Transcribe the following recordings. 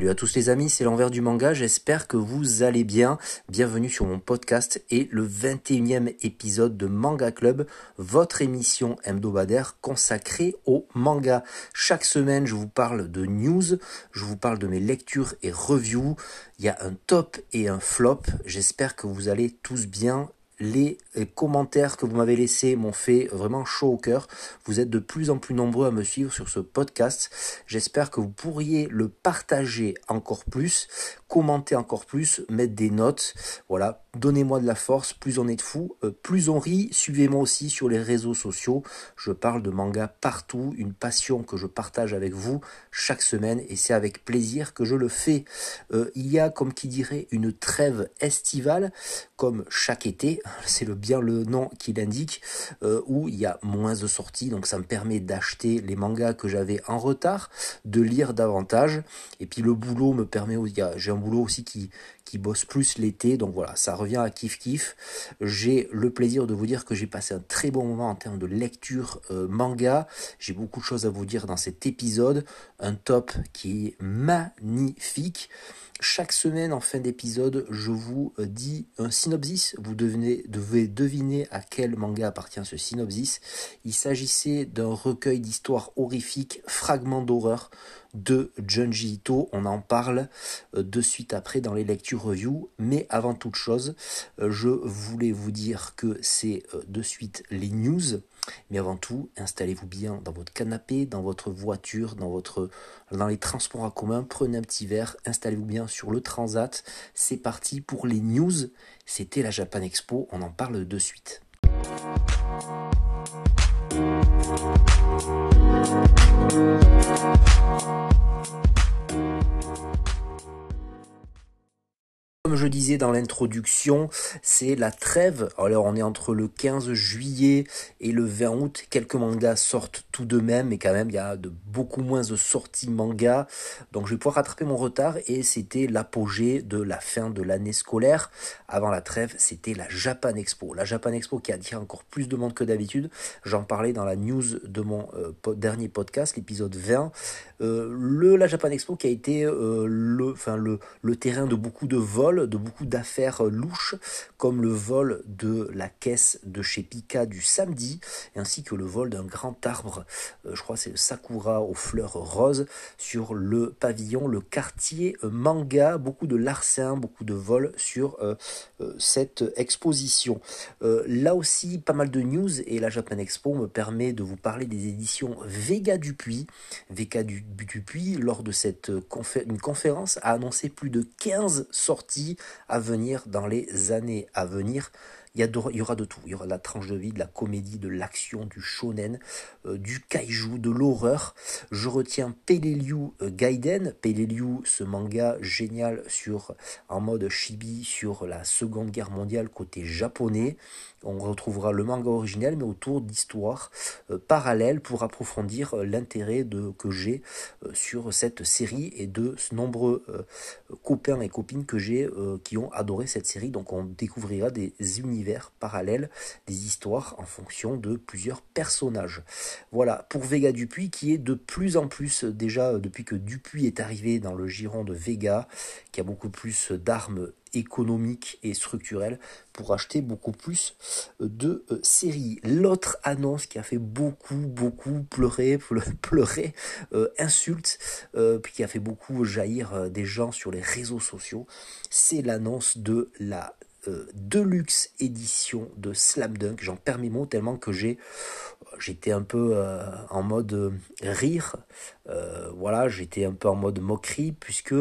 Salut à tous les amis, c'est l'envers du manga, j'espère que vous allez bien. Bienvenue sur mon podcast et le 21e épisode de Manga Club, votre émission hebdomadaire consacrée au manga. Chaque semaine, je vous parle de news, je vous parle de mes lectures et reviews. Il y a un top et un flop. J'espère que vous allez tous bien les commentaires que vous m'avez laissés m'ont fait vraiment chaud au cœur. Vous êtes de plus en plus nombreux à me suivre sur ce podcast. J'espère que vous pourriez le partager encore plus, commenter encore plus, mettre des notes. Voilà, donnez-moi de la force. Plus on est de fous, euh, plus on rit. Suivez-moi aussi sur les réseaux sociaux. Je parle de manga partout, une passion que je partage avec vous chaque semaine et c'est avec plaisir que je le fais. Euh, il y a, comme qui dirait, une trêve estivale, comme chaque été c'est bien le nom qui l'indique, euh, où il y a moins de sorties, donc ça me permet d'acheter les mangas que j'avais en retard, de lire davantage, et puis le boulot me permet, j'ai un boulot aussi qui, qui bosse plus l'été, donc voilà, ça revient à kiff kiff. J'ai le plaisir de vous dire que j'ai passé un très bon moment en termes de lecture euh, manga, j'ai beaucoup de choses à vous dire dans cet épisode, un top qui est magnifique. Chaque semaine, en fin d'épisode, je vous euh, dis un synopsis. Vous devez, deviner à quel manga appartient ce synopsis. Il s'agissait d'un recueil d'histoires horrifiques, fragments d'horreur de Junji Ito. On en parle euh, de suite après dans les lectures review. Mais avant toute chose, euh, je voulais vous dire que c'est de suite les news. Mais avant tout, installez-vous bien dans votre canapé, dans votre voiture, dans, votre, dans les transports en commun. Prenez un petit verre, installez-vous bien sur le transat. C'est parti pour les news. C'était la Japan Expo, on en parle de suite. Comme je disais dans l'introduction, c'est la trêve. Alors on est entre le 15 juillet et le 20 août. Quelques mangas sortent de même, mais quand même il y a de beaucoup moins de sorties manga. Donc je vais pouvoir rattraper mon retard et c'était l'apogée de la fin de l'année scolaire. Avant la trêve, c'était la Japan Expo. La Japan Expo qui a attiré encore plus de monde que d'habitude. J'en parlais dans la news de mon euh, dernier podcast, l'épisode 20. Euh, le, la Japan Expo qui a été euh, le, le, terrain de beaucoup de vols de beaucoup d'affaires louches, comme le vol de la caisse de chez Pika du samedi, ainsi que le vol d'un grand arbre, je crois c'est le Sakura aux fleurs roses, sur le pavillon, le quartier manga, beaucoup de larcins, beaucoup de vols sur euh, euh, cette exposition. là aussi, pas mal de news, et la Japan Expo me permet de vous parler des éditions Vega Dupuis. Vega Dupuis, lors de cette conférence, a annoncé plus de 15 sorties à venir dans les années à venir. Il y, aura de tout. Il y aura de la tranche de vie, de la comédie, de l'action, du shonen, euh, du kaiju, de l'horreur. Je retiens Peleliu euh, Gaiden. Peleliu, ce manga génial sur, en mode chibi sur la Seconde Guerre mondiale côté japonais. On retrouvera le manga originel, mais autour d'histoires euh, parallèles pour approfondir l'intérêt que j'ai sur cette série et de nombreux copains et copines que j'ai qui ont adoré cette série. Donc on découvrira des univers parallèles, des histoires en fonction de plusieurs personnages. Voilà, pour Vega Dupuis, qui est de plus en plus, déjà depuis que Dupuis est arrivé dans le giron de Vega, qui a beaucoup plus d'armes économiques et structurelles pour acheter beaucoup plus de euh, séries. L'autre annonce qui a fait beaucoup, beaucoup pleurer, pleurer, euh, insulte, euh, puis qui a fait beaucoup jaillir des gens sur les réseaux sociaux, c'est l'annonce de la euh, Deluxe édition de Slam Dunk. J'en perds mes mots tellement que j'ai j'étais un peu euh, en mode euh, rire. voilà, j'étais un peu en mode moquerie puisque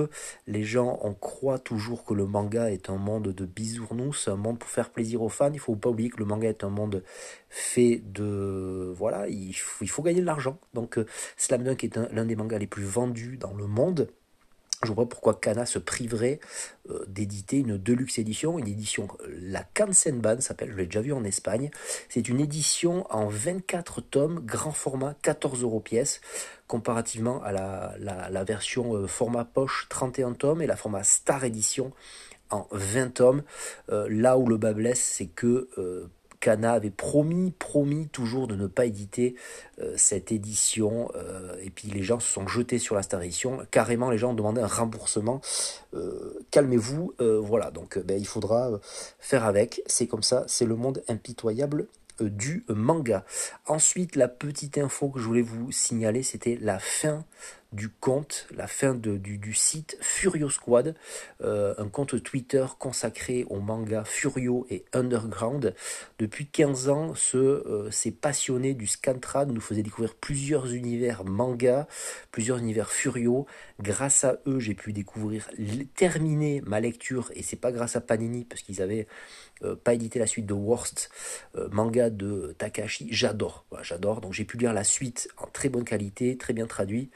les gens on croit toujours que le manga est un monde de bisounours, un monde pour faire plaisir aux fans. Il faut pas oublier que le manga est un monde fait de voilà, il faut, il faut gagner de l'argent. Donc Slam Dunk est l'un des mangas les plus vendus dans le monde. Je vois pourquoi Kana se priverait euh, d'éditer une deluxe édition, une édition, la Kansenban s'appelle, je l'ai déjà vu en Espagne. C'est une édition en 24 tomes, grand format, 14 euros pièce, comparativement à la, version euh, format poche 31 tomes et la format Star Edition en 20 tomes. Euh, là où le bas blesse, c'est que Kana avait promis, promis toujours de ne pas éditer cette édition. et puis les gens se sont jetés sur la Star Edition. Carrément, les gens ont demandé un remboursement. Calmez-vous. voilà, donc ben, il faudra faire avec. C'est comme ça, c'est le monde impitoyable du manga. Ensuite, la petite info que je voulais vous signaler, c'était la fin du compte, la fin de, du, site Furio Squad, euh, un compte Twitter consacré au manga Furio et Underground. Depuis 15 ans, ce, euh, ces passionnés du Scantrad nous faisaient découvrir plusieurs univers manga, plusieurs univers Furio. Grâce à eux, j'ai pu découvrir, terminer ma lecture, et c'est pas grâce à Panini, parce qu'ils avaient euh, pas édité la suite de Worst, euh, manga de Takahashi, j'adore, j'adore. Donc j'ai pu lire la suite en très bonne qualité, très bien traduit,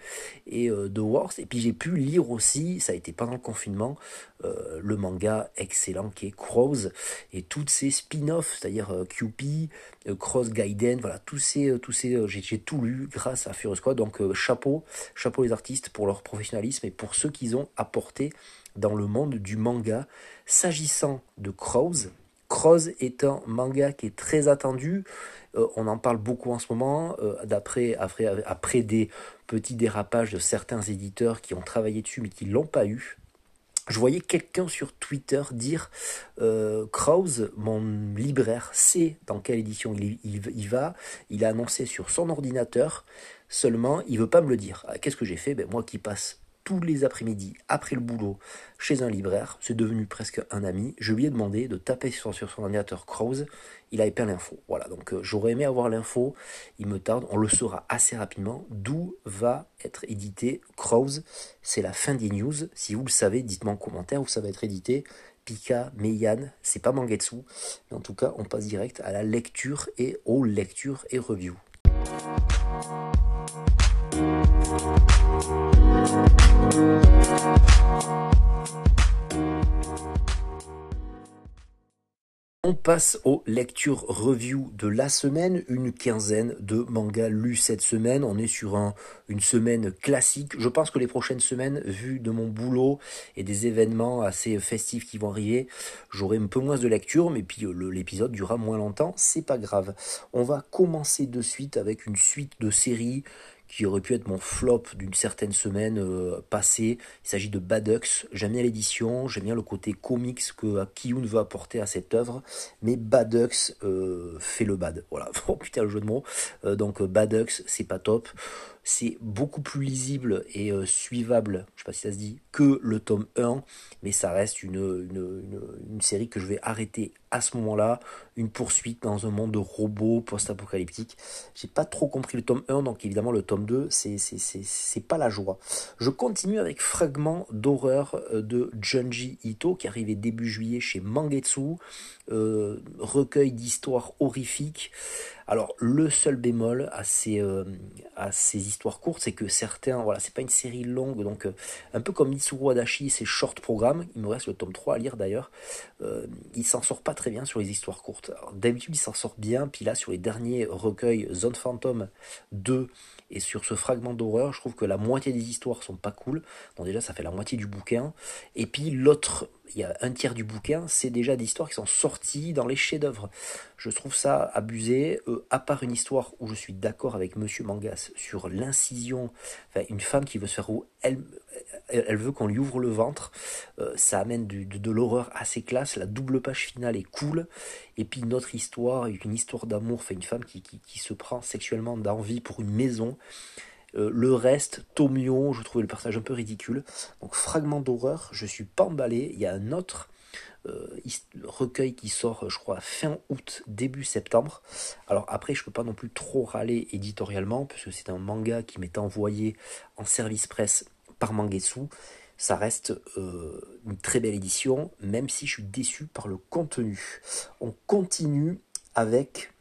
et euh, de Worst. Et puis j'ai pu lire aussi, ça a été pendant le confinement, le manga excellent qui est Crows et toutes ces spin-offs, c'est-à-dire QP, Cross Gaiden, voilà, tous ces, tous ces, j'ai tout lu grâce à Furious Squad. Donc chapeau, chapeau les artistes pour leur professionnalisme et pour ceux qu'ils ont apporté dans le monde du manga. S'agissant de Crows, Cross est un manga qui est très attendu. Euh, on en parle beaucoup en ce moment, euh, d'après après, des petits dérapages de certains éditeurs qui ont travaillé dessus mais qui l'ont pas eu. Je voyais quelqu'un sur Twitter dire euh, Krause, mon libraire, sait dans quelle édition il, il, va. Il a annoncé sur son ordinateur. Seulement, il veut pas me le dire. Ah, qu'est-ce que j'ai fait? Ben, Moi qui passe tous les après-midi, après le boulot, chez un libraire, c'est devenu presque un ami. Je lui ai demandé de taper sur, son ordinateur Crows, il avait pas l'info. Voilà, donc euh, j'aurais aimé avoir l'info, il me tarde, on le saura assez rapidement, d'où va être édité Crows. C'est la fin des news, si vous le savez, dites-moi en commentaire où ça va être édité. Pika, Meian, c'est pas Mangetsu, mais en tout cas, on passe direct à la lecture et aux lectures et reviews. On passe aux lectures review de la semaine, une quinzaine de mangas lus cette semaine. On est sur un, une semaine classique. Je pense que les prochaines semaines, vu de mon boulot et des événements assez festifs qui vont arriver, j'aurai un peu moins de lecture, mais puis l'épisode durera moins longtemps, c'est pas grave. On va commencer de suite avec une suite de séries qui aurait pu être mon flop d'une certaine semaine euh, passée. Il s'agit de Badux. J'aime bien l'édition, j'aime bien le côté comics que Kiyun veut apporter à cette œuvre, mais Badux euh, fait le bad. Voilà, oh putain le jeu de mots. Euh, donc Badux, c'est pas top c'est beaucoup plus lisible et euh, suivable, je sais pas si ça se dit, que le tome 1, mais ça reste une, série que je vais arrêter à ce moment-là, une poursuite dans un monde de robots post-apocalyptique. J'ai pas trop compris le tome 1, donc évidemment le tome 2, c'est, c'est, pas la joie. Je continue avec Fragment d'horreur euh, de Junji Ito, qui arrivait début juillet chez Mangetsu, euh, recueil d'histoires horrifiques. Alors le seul bémol à ces, euh, à ces histoires courtes, c'est que certains, voilà, c'est pas une série longue, donc euh, un peu comme Mitsuru Adachi, c'est short programme, il me reste le tome 3 à lire d'ailleurs, euh, il s'en sort pas très bien sur les histoires courtes. D'habitude il s'en sort bien, puis là sur les derniers recueils Zone Phantom 2 et sur ce fragment d'horreur, je trouve que la moitié des histoires sont pas cool. Donc déjà, ça fait la moitié du bouquin. Et puis l'autre, il y a un tiers du bouquin, c'est déjà des histoires qui sont sorties dans les chefs-d'œuvre. Je trouve ça abusé. Euh, à part une histoire où je suis d'accord avec Monsieur Mangas sur l'incision, enfin une femme qui veut se faire où elle, elle veut qu'on lui ouvre le ventre. Euh, ça amène de, l'horreur assez classe. La double page finale est cool. Et puis une autre histoire, une histoire d'amour, enfin une femme qui, se prend sexuellement d'envie pour une maison. Euh, le reste, Tomio, je trouvais le personnage un peu ridicule. Donc fragment d'horreur, je suis pas emballé. Il y a un autre euh, recueil qui sort, je crois, fin août, début septembre. Alors après, je peux pas non plus trop râler éditorialement, puisque c'est un manga qui m'est envoyé en service presse par Mangetsu. Ça reste euh, une très belle édition, même si je suis déçu par le contenu. On continue avec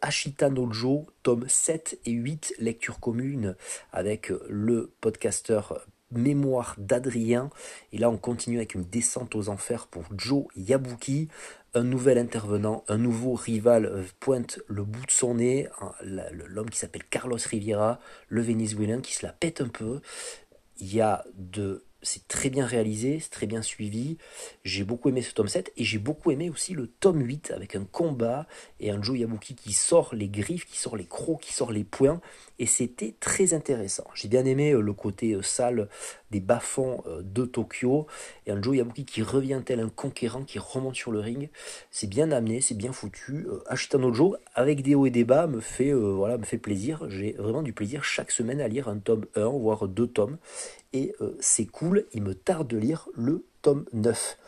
Ashita Nojo, tome 7 et 8, lecture commune, avec le podcasteur Mémoire d'Adrien. Et là, on continue avec une descente aux enfers pour Joe Yabuki. Un nouvel intervenant, un nouveau rival euh, pointe le bout de son nez. L'homme qui s'appelle Carlos Riviera, le Venezuelan qui se la pète un peu. Il y a de c'est très bien réalisé, c'est très bien suivi. J'ai beaucoup aimé ce tome 7 et j'ai beaucoup aimé aussi le tome 8 avec un combat et un Joe Yabuki qui sort les griffes, qui sort les crocs, qui sort les poings et c'était très intéressant. J'ai bien aimé euh, le côté euh, sale des bas-fonds euh, de Tokyo et un Joe Yabuki qui revient tel un conquérant qui remonte sur le ring. C'est bien amené, c'est bien foutu. Ashitano Joe avec des hauts et des bas me fait voilà, me fait plaisir. J'ai vraiment du plaisir chaque semaine à lire un tome 1 voire deux tomes et euh, c'est cool, il me tarde de lire le tome 9.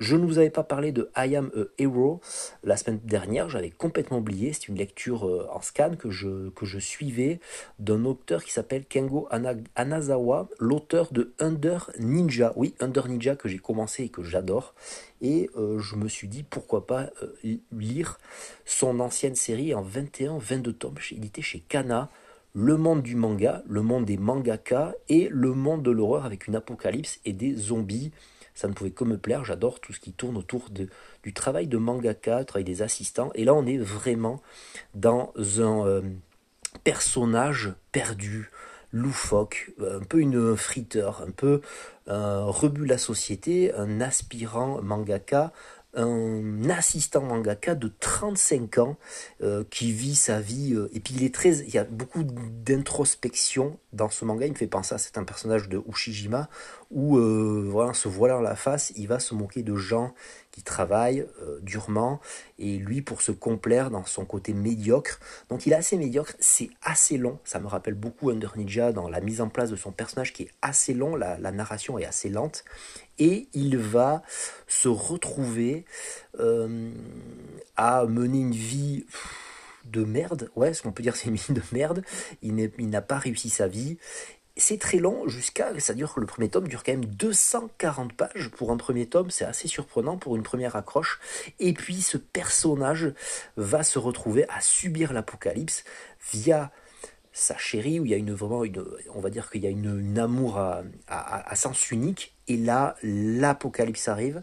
Je ne vous avais pas parlé de I Am a Hero la semaine dernière, j'avais complètement oublié, c'est une lecture euh, en scan que je, suivais d'un auteur qui s'appelle Kengo Anazawa, l'auteur de Under Ninja. Oui, Under Ninja que j'ai commencé et que j'adore. Et euh, je me suis dit pourquoi pas lire son ancienne série en 21-22 tomes, édité chez Kana le monde du manga, le monde des mangaka et le monde de l'horreur avec une apocalypse et des zombies. Ça ne pouvait que me plaire, j'adore tout ce qui tourne autour de, du travail de mangaka, du travail des assistants. Et là, on est vraiment dans un euh, personnage perdu, loufoque, un peu une friteur, un peu un rebut la société, un aspirant mangaka, un assistant mangaka de 35 ans euh, qui vit sa vie euh, et puis il est très il y a beaucoup d'introspection dans ce manga. Il me fait penser à c'est un personnage de Ushijima où euh, voilà se voilant la face il va se moquer de gens qui travaille euh, durement. Et lui pour se complaire dans son côté médiocre. Donc il est assez médiocre, c'est assez long, ça me rappelle beaucoup Under Ninja dans la mise en place de son personnage qui est assez long, la, narration est assez lente. Et il va se retrouver euh, à mener une vie de merde, ouais, ce qu'on peut dire c'est une vie de merde, il n'a pas réussi sa vie, c'est très long jusqu'à, ça dure, le premier tome dure quand même 240 pages pour un premier tome, c'est assez surprenant pour une première accroche. Et puis ce personnage va se retrouver à subir l'apocalypse via sa chérie, où il y a une vraiment une, on va dire qu'il y a une, amour à, sens unique. Et là, l'apocalypse arrive,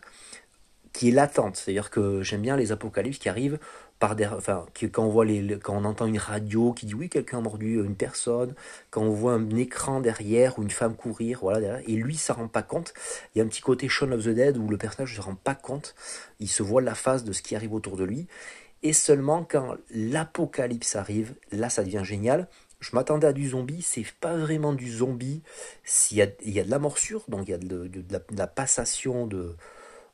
qui est latente. C'est-à-dire que j'aime bien les apocalypses qui arrivent quand on voit quand on entend une radio qui dit oui quelqu'un a mordu une personne, quand on voit un écran derrière ou une femme courir, voilà et lui ça rend pas compte. Il y a un petit côté Shaun of the Dead où le personnage ne se rend pas compte, il se voit la face de ce qui arrive autour de lui, et seulement quand l'apocalypse arrive, là ça devient génial. Je m'attendais à du zombie, c'est pas vraiment du zombie. S'il y a, il y a de la morsure, donc il y a de la passation de,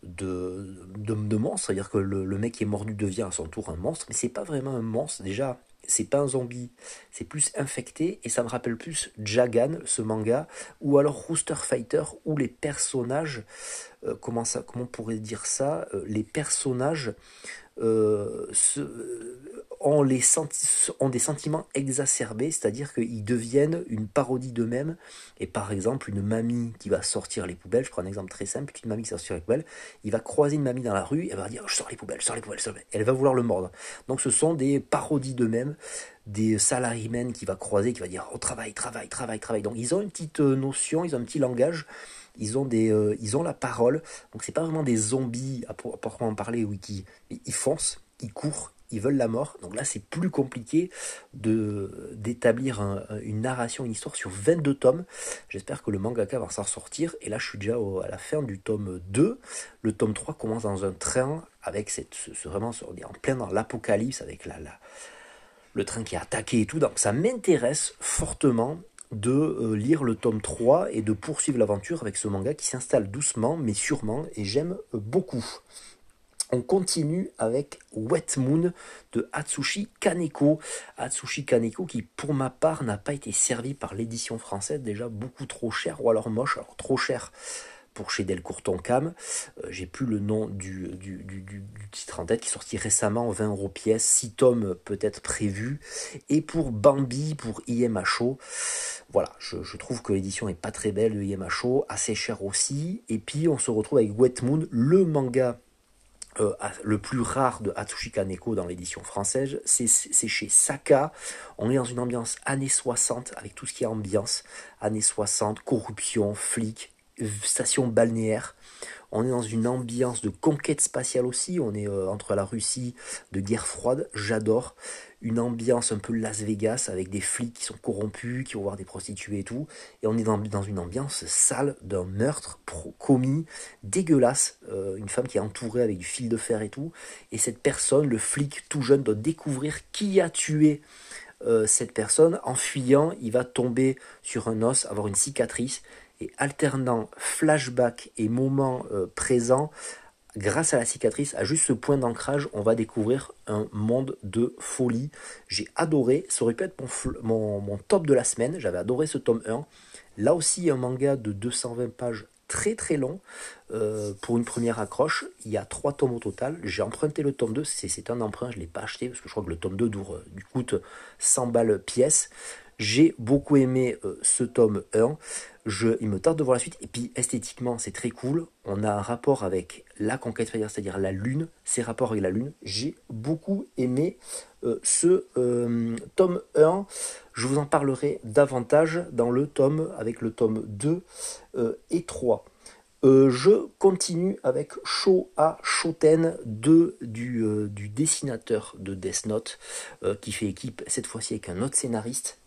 de, de, monstre, c'est-à-dire que le, mec qui est mordu devient à son tour un monstre, mais c'est pas vraiment un monstre, déjà, c'est pas un zombie, c'est plus infecté, et ça me rappelle plus Jagan, ce manga, ou alors Rooster Fighter, où les personnages, euh, comment, ça, comment on pourrait dire ça, euh, les personnages euh, ont, des sentiments exacerbés, c'est-à-dire qu'ils deviennent une parodie d'eux-mêmes. Et par exemple, une mamie qui va sortir les poubelles, je prends un exemple très simple, une mamie qui sort les poubelles, il va croiser une mamie dans la rue, elle va dire Je sors les poubelles, je sors les poubelles, je sors les poubelles. Elle va vouloir le mordre. Donc ce sont des parodies d'eux-mêmes, des salariés qui va croiser, qui va dire Oh, travail, travail, travail, travail. Donc ils ont une petite euh, notion, ils ont un petit langage ils ont des euh, ils ont la parole donc c'est pas vraiment des zombies à proprement parler oui qui ils foncent ils courent ils veulent la mort. Donc là, c'est plus compliqué de d'établir une narration, une histoire sur 22 tomes. J'espère que le mangaka va s'en sortir. Et là, je suis déjà à la fin du tome 2. Le tome 3 commence dans un train avec cette, ce, vraiment, on en plein dans l'apocalypse avec la, la, le train qui est attaqué et tout. Donc ça m'intéresse fortement de euh, lire le tome 3 et de poursuivre l'aventure avec ce manga qui s'installe doucement mais sûrement et j'aime beaucoup. On continue avec Wet Moon de Atsushi Kaneko. Atsushi Kaneko qui pour ma part n'a pas été servi par l'édition française, déjà beaucoup trop cher ou alors moche, alors trop cher pour chez Delcourt Tonkam. Euh, j'ai plus le nom du, du, titre en tête qui est sorti récemment, 20 euros pièce, 6 tomes peut-être prévus. Et pour Bambi, pour IMHO, voilà, je, trouve que l'édition est pas très belle de IMHO, assez cher aussi. Et puis on se retrouve avec Wet Moon, le manga euh, le plus rare de Hatsushi Kaneko dans l'édition française, c'est chez Saka. On est dans une ambiance années 60, avec tout ce qui est ambiance, années 60, corruption, flics, station balnéaire, On est dans une ambiance de conquête spatiale aussi. On est euh, entre la Russie de guerre froide. J'adore. Une ambiance un peu Las Vegas avec des flics qui sont corrompus, qui vont voir des prostituées et tout. Et on est dans, une ambiance sale d'un meurtre commis, dégueulasse. Euh, une femme qui est entourée avec du fil de fer et tout. Et cette personne, le flic tout jeune, doit découvrir qui a tué euh, cette personne, en fuyant, il va tomber sur un os, avoir une cicatrice, et alternant flashback et moment euh, présent, grâce à la cicatrice, à juste ce point d'ancrage, on va découvrir un monde de folie. J'ai adoré, ça aurait pu être mon, mon top de la semaine, j'avais adoré ce tome 1. Là aussi, un manga de 220 pages très très long euh, pour une première accroche. Il y a trois tomes au total. J'ai emprunté le tome 2, c'est un emprunt, je ne l'ai pas acheté parce que je crois que le tome 2 dure, du coûte 100 balles pièce. J'ai beaucoup aimé euh, ce tome 1. Je, il me tarde de voir la suite. Et puis esthétiquement, c'est très cool. On a un rapport avec la conquête c'est-à-dire la Lune, ses rapports avec la Lune. J'ai beaucoup aimé euh, ce tome 1. Je vous en parlerai davantage dans le tome avec le tome 2 et 3. Euh, je continue avec Sho A Shoten de, du, euh, du, dessinateur de Death Note euh, qui fait équipe cette fois-ci avec un autre scénariste.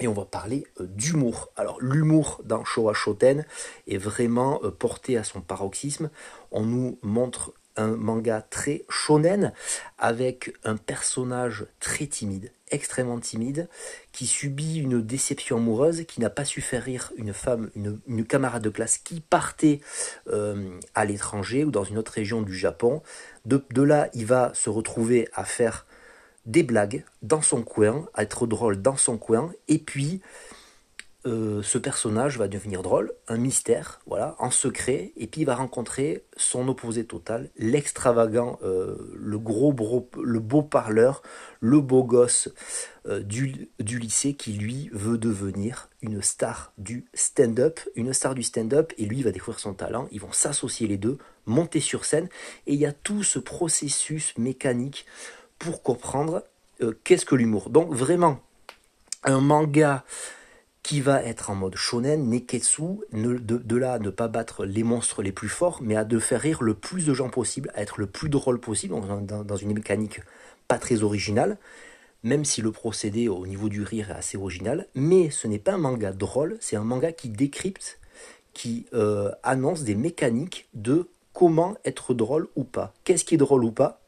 Et on va parler d'humour. Alors l'humour dans Showa Shoten est vraiment porté à son paroxysme. On nous montre un manga très shonen avec un personnage très timide, extrêmement timide, qui subit une déception amoureuse, qui n'a pas su faire rire une femme, une, camarade de classe qui partait euh, à l'étranger ou dans une autre région du Japon. De là, il va se retrouver à faire des blagues dans son coin, être drôle dans son coin, et puis euh, ce personnage va devenir drôle, un mystère, voilà, en secret, et puis il va rencontrer son opposé total, l'extravagant, euh, le gros le beau parleur, le beau gosse euh, du, du, lycée qui lui veut devenir une star du stand-up, une star du stand-up, et lui va découvrir son talent, ils vont s'associer les deux, monter sur scène, et il y a tout ce processus mécanique pour comprendre qu'est-ce que l'humour. Donc vraiment, un manga qui va être en mode shonen, neketsu, de, là à ne pas battre les monstres les plus forts, mais à de faire rire le plus de gens possible, à être le plus drôle possible, dans, dans une mécanique pas très originale, même si le procédé au niveau du rire est assez original, mais ce n'est pas un manga drôle, c'est un manga qui décrypte, qui euh, annonce des mécaniques de comment être drôle ou pas. Qu'est-ce qui est drôle ou pas?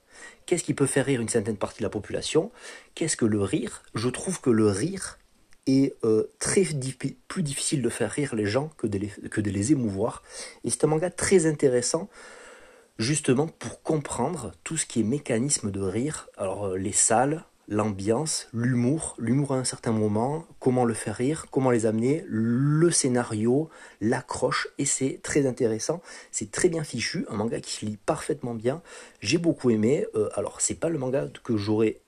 Qu'est-ce qui peut faire rire une certaine partie de la population? Qu'est-ce que le rire? Je trouve que le rire est euh, très plus difficile de faire rire les gens que de les, que de les émouvoir. Et c'est un manga très intéressant, justement pour comprendre tout ce qui est mécanisme de rire. Alors euh, les salles, l'ambiance, l'humour, l'humour à un certain moment, comment le faire rire, comment les amener, le scénario, l'accroche, et c'est très intéressant, c'est très bien fichu, un manga qui se lit parfaitement bien, j'ai beaucoup aimé, euh, alors c'est pas le manga que j'aurais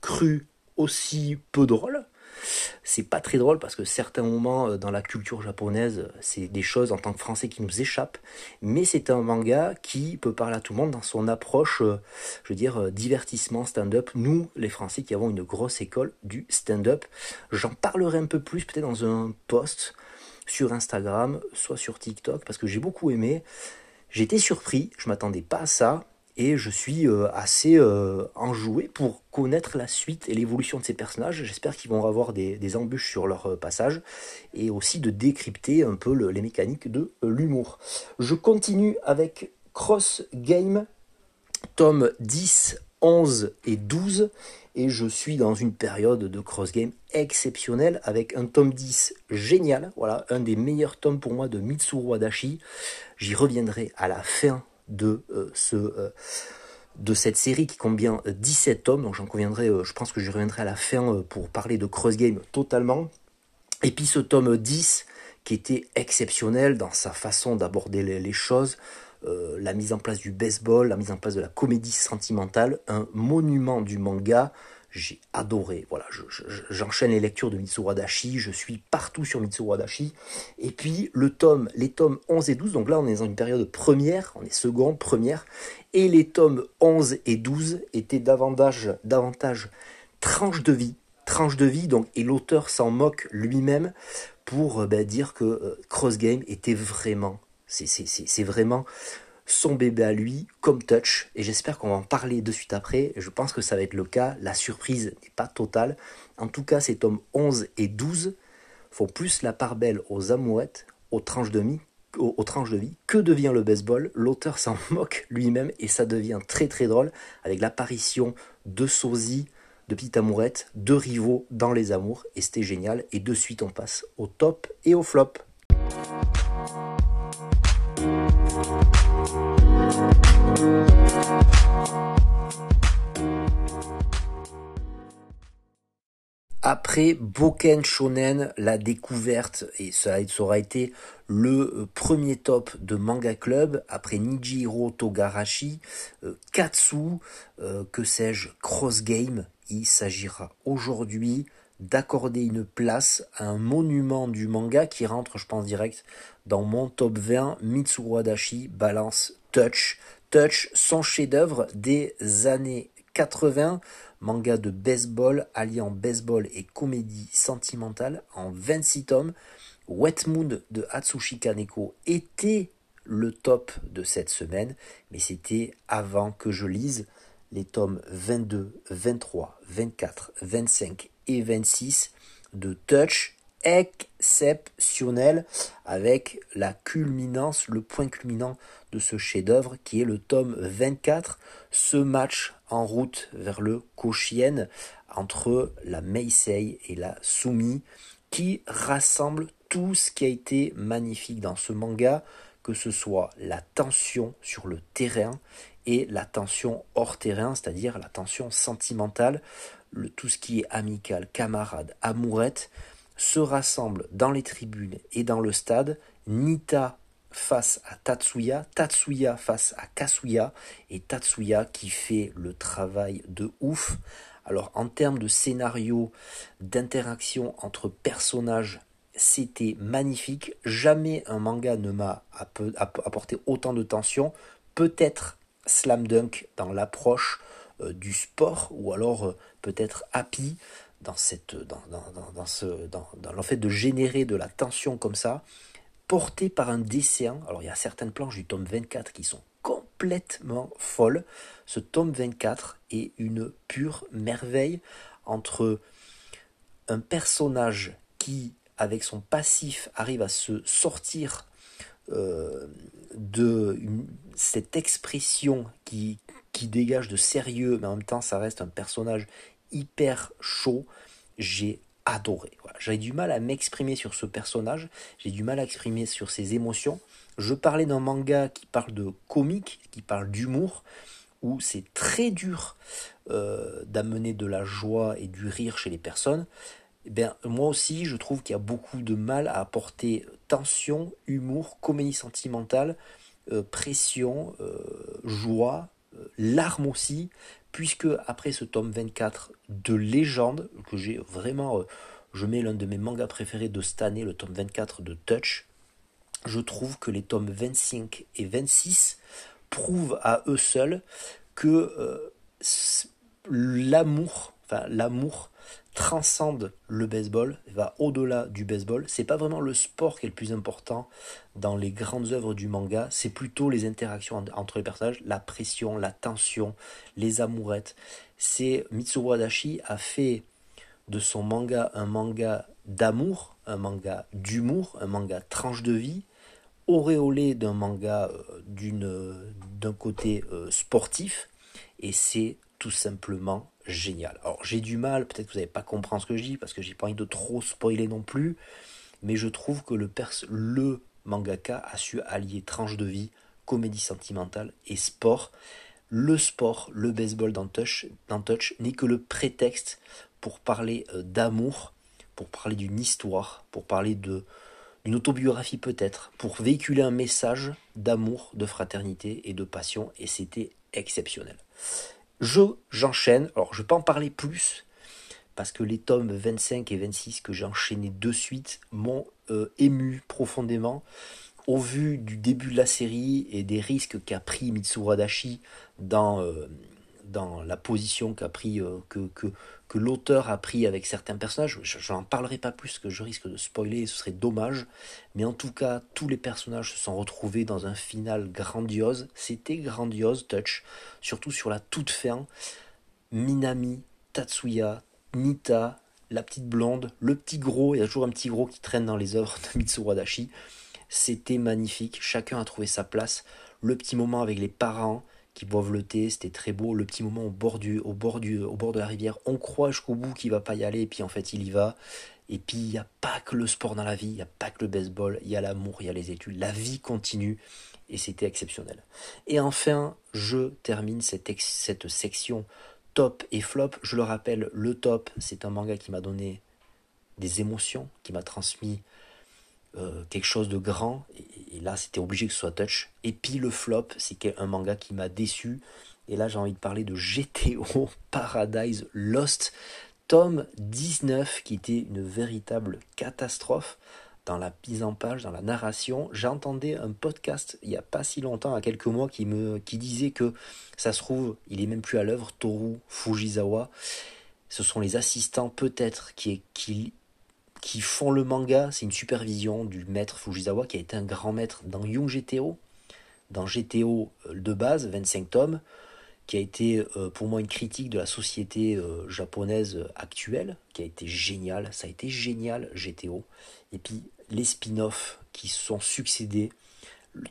cru aussi peu drôle, c'est pas très drôle parce que certains moments euh, dans la culture japonaise, c'est des choses en tant que français qui nous échappent, mais c'est un manga qui peut parler à tout le monde dans son approche, euh, je veux dire, euh, divertissement, stand-up. Nous, les Français qui avons une grosse école du stand-up, j'en parlerai un peu plus peut-être dans un post sur Instagram, soit sur TikTok, parce que j'ai beaucoup aimé. J'étais surpris, je m'attendais pas à ça et je suis euh, assez euh, enjoué pour connaître la suite et l'évolution de ces personnages. J'espère qu'ils vont avoir des, embûches sur leur euh, passage et aussi de décrypter un peu les mécaniques de l'humour. Je continue avec Cross Game, tome 10, 11 et 12 et je suis dans une période de cross game exceptionnelle avec un tome 10 génial, voilà, un des meilleurs tomes pour moi de Mitsuru Adachi. J'y reviendrai à la fin de euh, ce euh, de cette série qui compte bien 17 tomes, donc j'en conviendrai, euh, je pense que je reviendrai à la fin pour parler de Cross Game totalement. Et puis ce tome 10 qui était exceptionnel dans sa façon d'aborder les, choses, la mise en place du baseball, la mise en place de la comédie sentimentale, un monument du manga, j'ai adoré. Voilà, j'enchaîne les lectures de Mitsuru Adachi, je suis partout sur Mitsuru Adachi. Et puis le tome, les tomes 11 et 12, donc là on est dans une période première, on est seconde, première, et les tomes 11 et 12 étaient davantage, davantage tranche de vie, tranche de vie, donc, et l'auteur s'en moque lui-même pour euh, ben, dire que euh, Cross Game était vraiment, c'est vraiment son bébé à lui comme Touch et j'espère qu'on va en parler de suite après. Je pense que ça va être le cas. La surprise n'est pas totale. En tout cas, ces tomes 11 et 12 font plus la part belle aux amourettes, aux tranches de vie, aux, tranches de vie. Que devient le baseball? L'auteur s'en moque lui-même et ça devient très très drôle avec l'apparition de sosie, de Petite Amourette, de rivaux dans les amours et c'était génial. Et de suite, on passe au top et au flop. Après Boken Shonen, la découverte, et ça, aura été le euh, premier top de Manga Club, après Nijiro Togarashi, euh, Katsu, euh, que sais-je, Cross Game, il s'agira aujourd'hui d'accorder une place à un monument du manga qui rentre, je pense, direct dans mon top 20, Mitsuru Adachi, Balance Touch. Touch, son chef-d'œuvre des années 80, manga de baseball alliant baseball et comédie sentimentale en 26 tomes. Wet Moon de Atsushi Kaneko était le top de cette semaine, mais c'était avant que je lise les tomes 22, 23, 24, 25 et 26 de Touch exceptionnel avec la culminance, le point culminant de ce chef-d'œuvre qui est le tome 24, ce match en route vers le Koshien entre la Meisei et la Sumi qui rassemble tout ce qui a été magnifique dans ce manga, que ce soit la tension sur le terrain et la tension hors terrain, c'est-à-dire la tension sentimentale, le, tout ce qui est amical, camarade, amourette, se rassemble dans les tribunes et dans le stade. Nita face à Tatsuya, Tatsuya face à Kasuya, et Tatsuya qui fait le travail de ouf. Alors en termes de scénario, d'interaction entre personnages, c'était magnifique. Jamais un manga ne m'a apporté autant de tension. Peut-être Slam Dunk dans l'approche euh, du sport, ou alors euh, peut-être Happy dans, cette, dans, dans, ce, dans, le fait de générer de la tension comme ça, porté par un dessin. Alors il y a certaines planches du tome 24 qui sont complètement folles. Ce tome 24 est une pure merveille entre un personnage qui, avec son passif, arrive à se sortir euh, de cette expression qui, qui dégage de sérieux, mais en même temps ça reste un personnage hyper chaud. J'ai adoré. J'avais du mal à m'exprimer sur ce personnage, j'ai du mal à exprimer sur ses émotions. Je parlais d'un manga qui parle de comique, qui parle d'humour, où c'est très dur euh, d'amener de la joie et du rire chez les personnes. Eh bien, moi aussi, je trouve qu'il y a beaucoup de mal à apporter tension, humour, comédie sentimentale, euh, pression, euh, joie, larmes aussi, puisque après ce tome 24 de légende, que j'ai vraiment, euh, je mets l'un de mes mangas préférés de cette année, le tome 24 de Touch, je trouve que les tomes 25 et 26 prouvent à eux seuls que euh, l'amour, enfin l'amour transcende le baseball, va au-delà du baseball. C'est pas vraiment le sport qui est le plus important dans les grandes œuvres du manga, c'est plutôt les interactions entre les personnages, la pression, la tension, les amourettes. C'est Mitsuru Adachi a fait de son manga un manga d'amour, un manga d'humour, un manga tranche de vie, auréolé d'un manga euh, d'une d'un côté euh, sportif et c'est tout simplement génial. Alors j'ai du mal, peut-être que vous n'allez pas comprendre ce que je dis parce que j'ai pas envie de trop spoiler non plus, mais je trouve que le, le mangaka a su allier tranche de vie, comédie sentimentale et sport. Le sport, le baseball dans Touch, Touch n'est que le prétexte pour parler euh, d'amour, pour parler d'une histoire, pour parler de d'une autobiographie peut-être, pour véhiculer un message d'amour, de fraternité et de passion, et c'était exceptionnel. Je, j'enchaîne. Alors, je ne vais pas en parler plus parce que les tomes 25 et 26 que j'ai enchaînés de suite m'ont euh, ému profondément au vu du début de la série et des risques qu'a pris Mitsuru Adachi dans, euh, dans la position qu'a pris, euh, que l'auteur a pris avec certains personnages. Je n'en parlerai pas plus que je risque de spoiler, ce serait dommage. Mais en tout cas, tous les personnages se sont retrouvés dans un final grandiose. C'était grandiose, Touch, surtout sur la toute fin. Minami, Tatsuya, Nita, la petite blonde, le petit gros, il y a toujours un petit gros qui traîne dans les œuvres de Mitsuru Adachi. C'était magnifique, chacun a trouvé sa place. Le petit moment avec les parents, qui boivent le thé, c'était très beau. Le petit moment au bord, du, au, bord du, au bord de la rivière, on croit jusqu'au bout qu'il va pas y aller, et puis en fait il y va. Et puis il n'y a pas que le sport dans la vie, il n'y a pas que le baseball, il y a l'amour, il y a les études, la vie continue, et c'était exceptionnel. Et enfin, je termine cette, cette section top et flop. Je le rappelle, le top, c'est un manga qui m'a donné des émotions, qui m'a transmis euh, quelque chose de grand, et, là c'était obligé que ce soit Touch. Et puis le flop, c'est un manga qui m'a déçu, et là j'ai envie de parler de GTO Paradise Lost, tome 19, qui était une véritable catastrophe dans la mise en page, dans la narration. J'entendais un podcast il n'y a pas si longtemps, à quelques mois, qui, me, qui disait que ça se trouve, il est même plus à l'œuvre, Toru Fujisawa. Ce sont les assistants peut-être qui, qui qui font le manga, c'est une supervision du maître Fujisawa qui a été un grand maître dans Young GTO, dans GTO euh, de base, 25 tomes, qui a été euh, pour moi une critique de la société euh, japonaise actuelle, qui a été génial, ça a été génial GTO. Et puis les spin-offs qui sont succédés.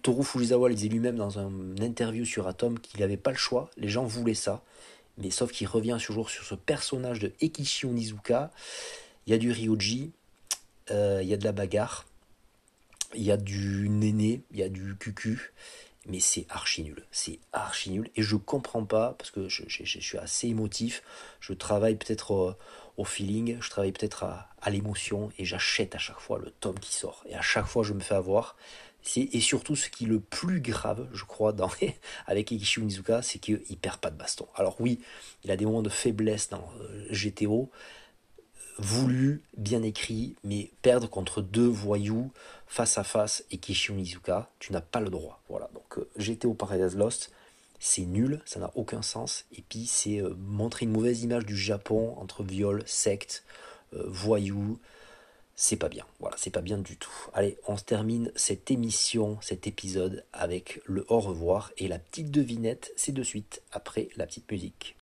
Toru Fujisawa le disait lui-même dans une interview sur Atom qu'il n'avait pas le choix, les gens voulaient ça, mais sauf qu'il revient toujours sur ce personnage de Ekishi Onizuka. Il y a du Ryoji, il euh, y a de la bagarre, il y a du néné, il y a du cucu, mais c'est archi nul. C'est archi nul. Et je comprends pas, parce que je, suis assez émotif, je travaille peut-être au, feeling, je travaille peut-être à, l'émotion, et j'achète à chaque fois le tome qui sort. Et à chaque fois, je me fais avoir. Et surtout, ce qui est le plus grave, je crois, dans avec Ikishi Onizuka, c'est qu'il perd pas de baston. Alors oui, il a des moments de faiblesse dans euh, GTO, voulu, bien écrit, mais perdre contre deux voyous face à face et Kishi Onizuka, tu n'as pas le droit. Voilà, donc euh, j'étais au Paradise Lost, c'est nul, ça n'a aucun sens, et puis c'est euh, montrer une mauvaise image du Japon entre viol, secte, euh, voyous, c'est pas bien, voilà, c'est pas bien du tout. Allez, on se termine cette émission, cet épisode avec le au revoir et la petite devinette, c'est de suite après la petite musique.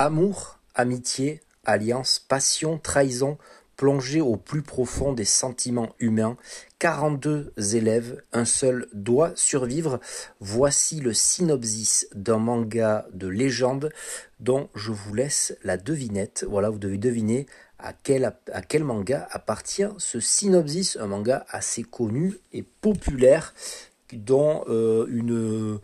Amour, amitié, alliance, passion, trahison, plongé au plus profond des sentiments humains, 42 élèves, un seul doit survivre. Voici le synopsis d'un manga de légende dont je vous laisse la devinette. Voilà, vous devez deviner à quel, manga appartient ce synopsis, un manga assez connu et populaire dont euh,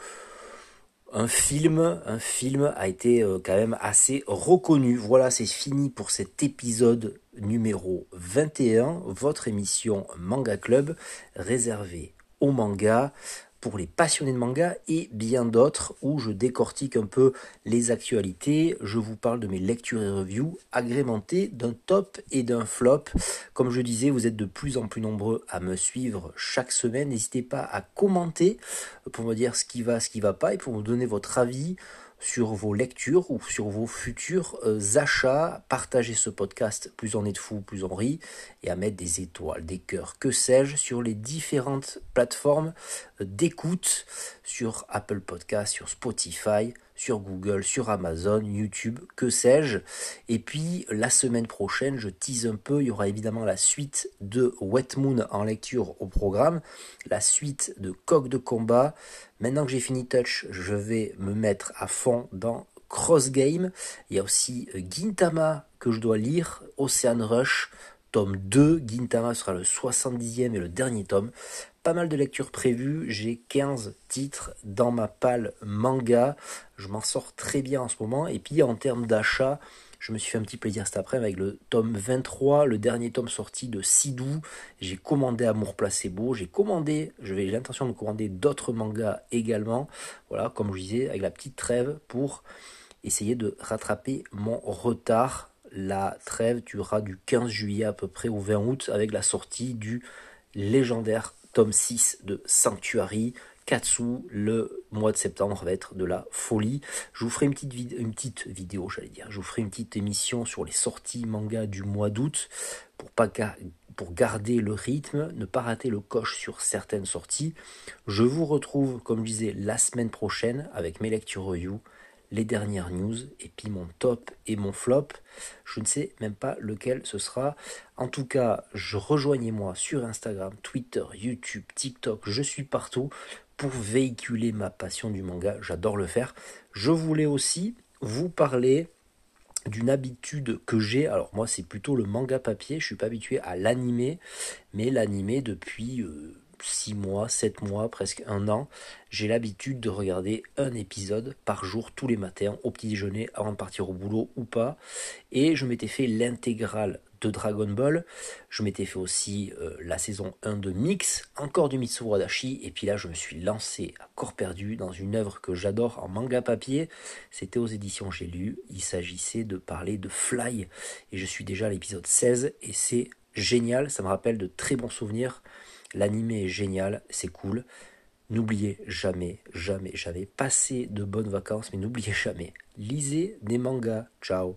un film, un film a été euh, quand même assez reconnu. Voilà, c'est fini pour cet épisode numéro 21, votre émission Manga Club réservée au manga pour les passionnés de manga et bien d'autres où je décortique un peu les actualités. Je vous parle de mes lectures et reviews agrémentées d'un top et d'un flop. Comme je disais, vous êtes de plus en plus nombreux à me suivre chaque semaine. N'hésitez pas à commenter pour me dire ce qui va, ce qui va pas et pour me donner votre avis sur vos lectures ou sur vos futurs euh, achats. Partagez ce podcast, plus on est de fou, plus on rit, et à mettre des étoiles, des cœurs, que sais-je, sur les différentes plateformes euh, d'écoute, sur Apple Podcast, sur Spotify, sur Google, sur Amazon, YouTube, que sais-je. Et puis la semaine prochaine, je tease un peu, il y aura évidemment la suite de Wet Moon en lecture au programme, la suite de Coq de combat. Maintenant que j'ai fini Touch, je vais me mettre à fond dans Cross Game. Il y a aussi Gintama que je dois lire, Ocean Rush, tome 2. Gintama sera le 70e et le dernier tome pas mal de lectures prévues. J'ai 15 titres dans ma palle manga. Je m'en sors très bien en ce moment. Et puis en termes d'achat, je me suis fait un petit plaisir cet après avec le tome 23, le dernier tome sorti de Sidou. J'ai commandé Amour Placebo. J'ai commandé, j'ai l'intention de commander d'autres mangas également. Voilà, comme je disais, avec la petite trêve pour essayer de rattraper mon retard la trêve durera du 15 juillet à peu près au 20 août avec la sortie du légendaire tome 6 de Sanctuary. Katsu, le mois de septembre va être de la folie. Je vous ferai une petite, vidéo, j'allais dire. Je vous ferai une petite émission sur les sorties manga du mois d'août pour pour garder le rythme, ne pas rater le coche sur certaines sorties. Je vous retrouve, comme je disais, la semaine prochaine avec mes lectures review les dernières news et puis mon top et mon flop. Je ne sais même pas lequel ce sera. En tout cas, je rejoignez-moi sur Instagram, Twitter, YouTube, TikTok, je suis partout pour véhiculer ma passion du manga. J'adore le faire. Je voulais aussi vous parler d'une habitude que j'ai. Alors moi, c'est plutôt le manga papier. Je suis pas habitué à l'animer, mais l'animer depuis euh, 6 mois, 7 mois, presque un an, j'ai l'habitude de regarder un épisode par jour tous les matins au petit déjeuner avant de partir au boulot ou pas. Et je m'étais fait l'intégrale de Dragon Ball. Je m'étais fait aussi euh, la saison 1 de Mix, encore du Mitsuru Adachi. Et puis là, je me suis lancé à corps perdu dans une œuvre que j'adore en manga papier. C'était aux éditions J'ai lu. Il s'agissait de parler de Fly. Et je suis déjà à l'épisode 16 et c'est génial. Ça me rappelle de très bons souvenirs L'animé est génial, c'est cool. N'oubliez jamais, jamais, jamais, passez de bonnes vacances, mais n'oubliez jamais, lisez des mangas. Ciao